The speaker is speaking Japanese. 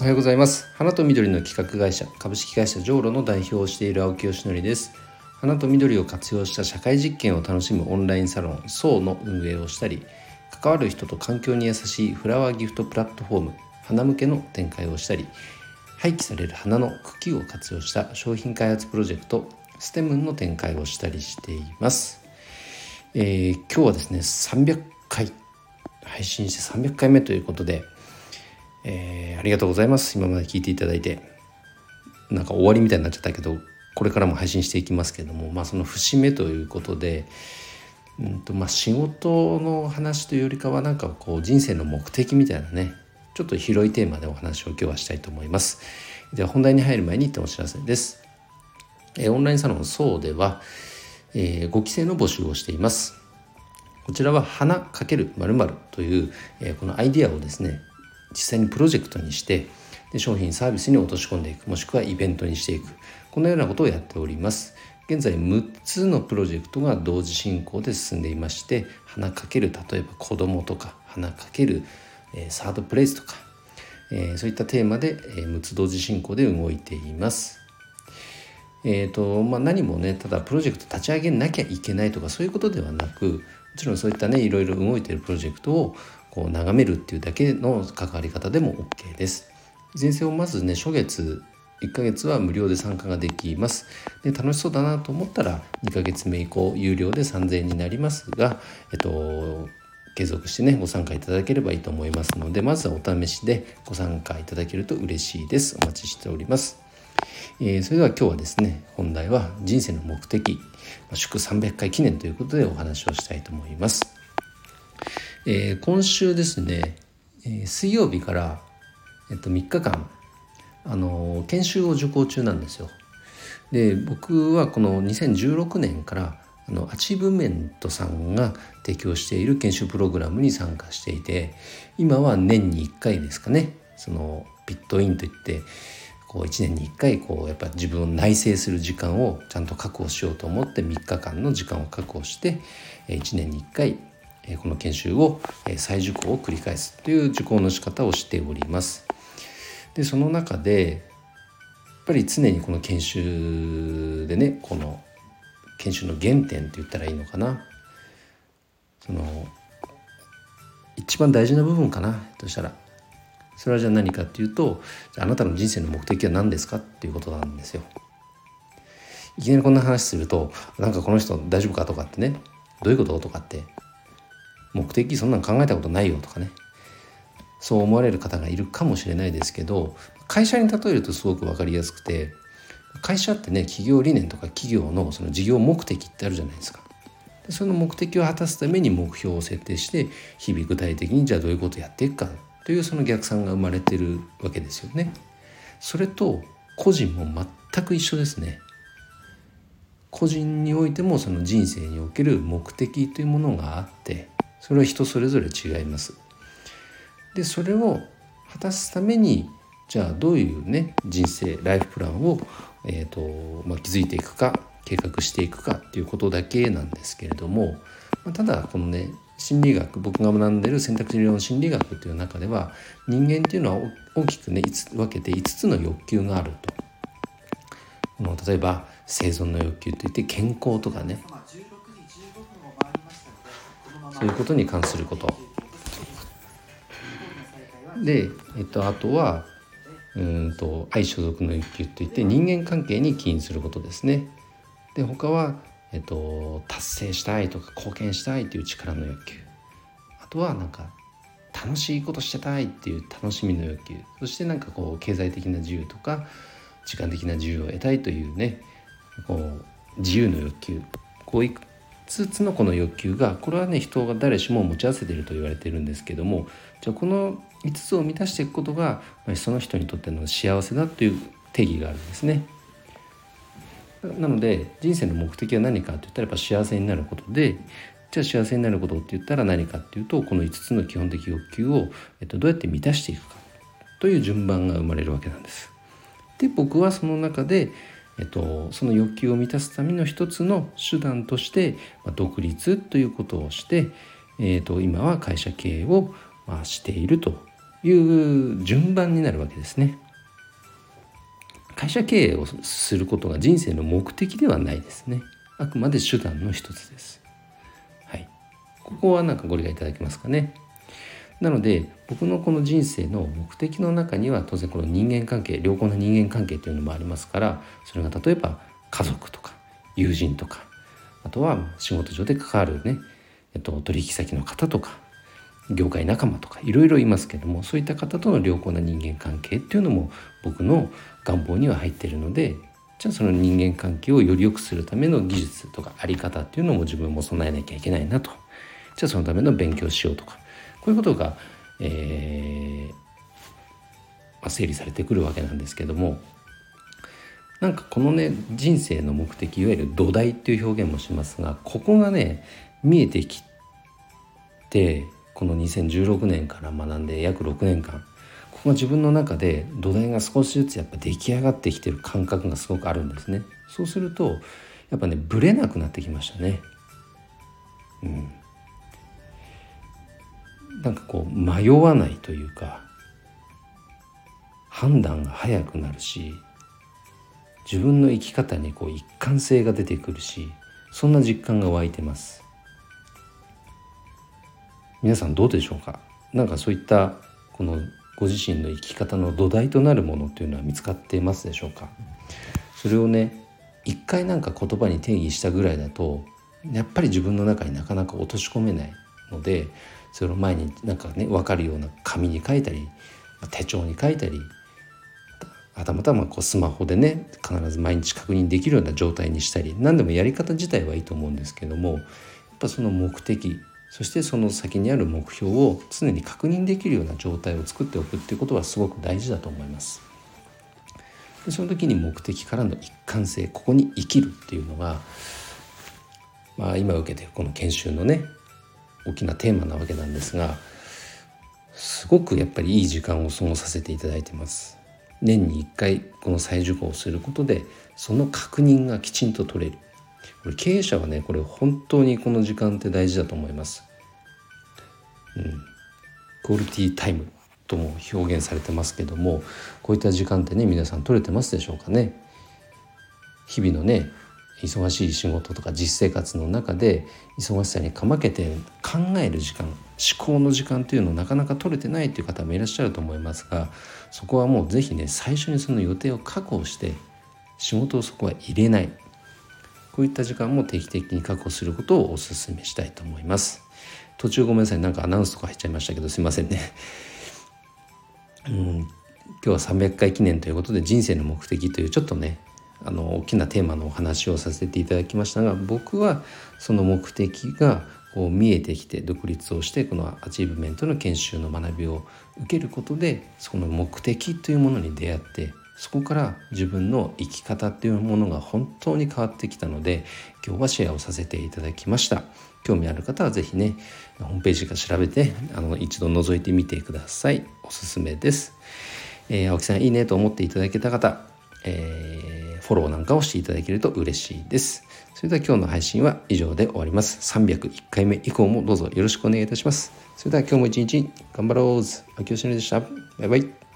おはようございます。花と緑の企画会社株式会社ジョーロの代表をしている青木よしのりです。花と緑を活用した社会実験を楽しむオンラインサロン SO の運営をしたり関わる人と環境に優しいフラワーギフトプラットフォーム花向けの展開をしたり廃棄される花の茎を活用した商品開発プロジェクトステムンの展開をしたりしています、えー、今日はですね300回配信して300回目ということでえー、ありがとうございます。今まで聞いていただいて。なんか終わりみたいになっちゃったけどこれからも配信していきますけどもまあその節目ということでうんとまあ仕事の話というよりかはなんかこう人生の目的みたいなねちょっと広いテーマでお話を今日はしたいと思います。では本題に入る前に一ってお知らせです。えオンラインサロンそうでは、えー、5期生の募集をしています。こちらは花×〇〇という、えー、このアイディアをですね実際にプロジェクトにしてで商品サービスに落とし込んでいくもしくはイベントにしていく。このようなことをやっております。現在6つのプロジェクトが同時進行で進んでいまして花かける例えば子供とか花かける、え、サードプレイスとか、え、そういったテーマで、え、6つ同時進行で動いています。えーとまあ、何もねただプロジェクト立ち上げなきゃいけないとかそういうことではなくもちろんそういったねいろいろ動いてるプロジェクトをこう眺めるっていうだけの関わり方でも OK です。前線をまずね初月1ヶ月は無料で参加ができます。で楽しそうだなと思ったら2ヶ月目以降有料で3000円になりますが、えっと、継続してねご参加いただければいいと思いますのでまずはお試しでご参加いただけると嬉しいです。お待ちしております。えー、それでは今日はですね本題は人生の目的祝300回記念ということでお話をしたいと思います。えー、今週ですね、えー、水曜日から、えっと、3日間、あの研修を受講中なんですよ。で僕はこの2016年からあのアチーブメントさんが提供している研修プログラムに参加していて今は年に1回ですかねそのピットインといってこう1年に1回こうやっぱ自分を内省する時間をちゃんと確保しようと思って3日間の時間を確保して1年に1回この研修を再受講を繰り返すという受講の仕方をしております。でその中でやっぱり常にこの研修でねこの研修の原点って言ったらいいのかなその一番大事な部分かなとしたらそれはじゃあ何かっていうとあなたの人生の目的は何ですかっていうことなんですよ。いきなりこんな話するとなんかこの人大丈夫かとかってねどういうこととかって目的そんなん考えたことないよとかねそう思われる方がいるかもしれないですけど会社に例えるとすごく分かりやすくて会社ってね企業理念とか企業のその事業目的ってあるじゃないですか。その目的を果たすために目標を設定して日々具体的にじゃあどういうことやっていくかというその逆算が生まれてるわけですよね。それと個人も全く一緒ですね。個人においてもその人生における目的というものがあってそれは人それぞれ違います。でそれを果たすためにじゃあどういうね人生ライフプランを、えーとまあ、築いていくか計画していくかっていうことだけなんですけれども、まあ、ただこのね心理学僕が学んでる選択肢理論心理学という中では人間っていうのは大きくね分けて5つの欲求があると。この例えば生存の欲求といって健康とかねそういうことに関すること。で、えっと、あとはうんと愛所属の欲求といって人間関係に起因することですね。で他は、えっと、達成したいとか貢献したいという力の欲求。あとはなんか楽しいことしてたいっていう楽しみの欲求。そしてなんかこう経済的な自由とか時間的な自由を得たいというねこう自由の欲求。こうい5つのこの欲求がこれはね人が誰しも持ち合わせていると言われているんですけどもじゃあこの5つを満たしていくことがその人にとっての幸せだという定義があるんですね。なので人生の目的は何かって言ったらやっぱ幸せになることでじゃあ幸せになることって言ったら何かっていうとこの5つの基本的欲求を、えっと、どうやって満たしていくかという順番が生まれるわけなんです。で僕はその中でえっと、その欲求を満たすための一つの手段として、まあ、独立ということをして、えっと、今は会社経営を、まあ、しているという順番になるわけですね。会社経営をすることが人生の目的ではないですね。あくまで手段の一つです。はい。ここはなんかご理解いただけますかね。なので僕のこの人生の目的の中には当然この人間関係良好な人間関係というのもありますからそれが例えば家族とか友人とかあとは仕事上で関わるね、えっと、取引先の方とか業界仲間とかいろいろいますけどもそういった方との良好な人間関係っていうのも僕の願望には入っているのでじゃあその人間関係をより良くするための技術とか在り方っていうのも自分も備えなきゃいけないなと。じゃあそのための勉強しようとかこういうことが、えーまあ、整理されてくるわけなんですけどもなんかこのね人生の目的いわゆる土台っていう表現もしますがここがね見えてきてこの2016年から学んで約6年間ここが自分の中で土台が少しずつやっぱ出来上がってきてる感覚がすごくあるんですね。そうするとやっぱねブレなくなってきましたね。うん。なんかこう迷わないというか判断が早くなるし自分の生き方にこう一貫性が出てくるしそんな実感が湧いてます。皆さんどうでしょうか？なんかそういったこのご自身の生き方の土台となるものというのは見つかっていますでしょうか？それをね一回なんか言葉に定義したぐらいだとやっぱり自分の中になかなか落とし込めないのでその前になんかね分かるような紙に書いたり手帳に書いたりはたまたまこうスマホでね必ず毎日確認できるような状態にしたり何でもやり方自体はいいと思うんですけどもやっぱその目的そしてその先にある目標を常に確認できるような状態を作っておくっていうことはすごく大事だと思います。でその時に目的からの一貫性ここに生きるっていうのが、まあ、今受けてこの研修のね大きなテーマなわけなんですがすごくやっぱりいい時間を過ごさせていただいてます。年に1回この再受講をすることでその確認がきちんと取れるこれ経営者はねこれ本当にこの時間って大事だと思います。うん、クオリティタイムとも表現されてますけどもこういった時間ってね皆さん取れてますでしょうかね日々のね忙しい仕事とか実生活の中で忙しさにかまけて考える時間思考の時間というのをなかなか取れてないという方もいらっしゃると思いますがそこはもう是非ね最初にその予定を確保して仕事をそこは入れない。こういった時間も定期的に確保することをお勧めしたいと思います。途中ごめんなさいなんかアナウンスとか入っちゃいましたけどすいませんね。うん今日は300回記念ということで人生の目的というちょっとねあの大きなテーマのお話をさせていただきましたが僕はその目的がこう見えてきて独立をしてこのアチーブメントの研修の学びを受けることでその目的というものに出会ってそこから自分の生き方っていうものが本当に変わってきたので今日はシェアをさせていただきました。興味ある方は是非ねホームページから調べてあの一度覗いてみてください。おすすめです、えー、青木さんいいねと思っていただけた方、えーフォローなんかをしていただけると嬉しいです。それでは今日の配信は以上で終わります。301回目以降もどうぞよろしくお願いいたします。それでは今日も一日頑張ろう。秋吉でした。バイバイ。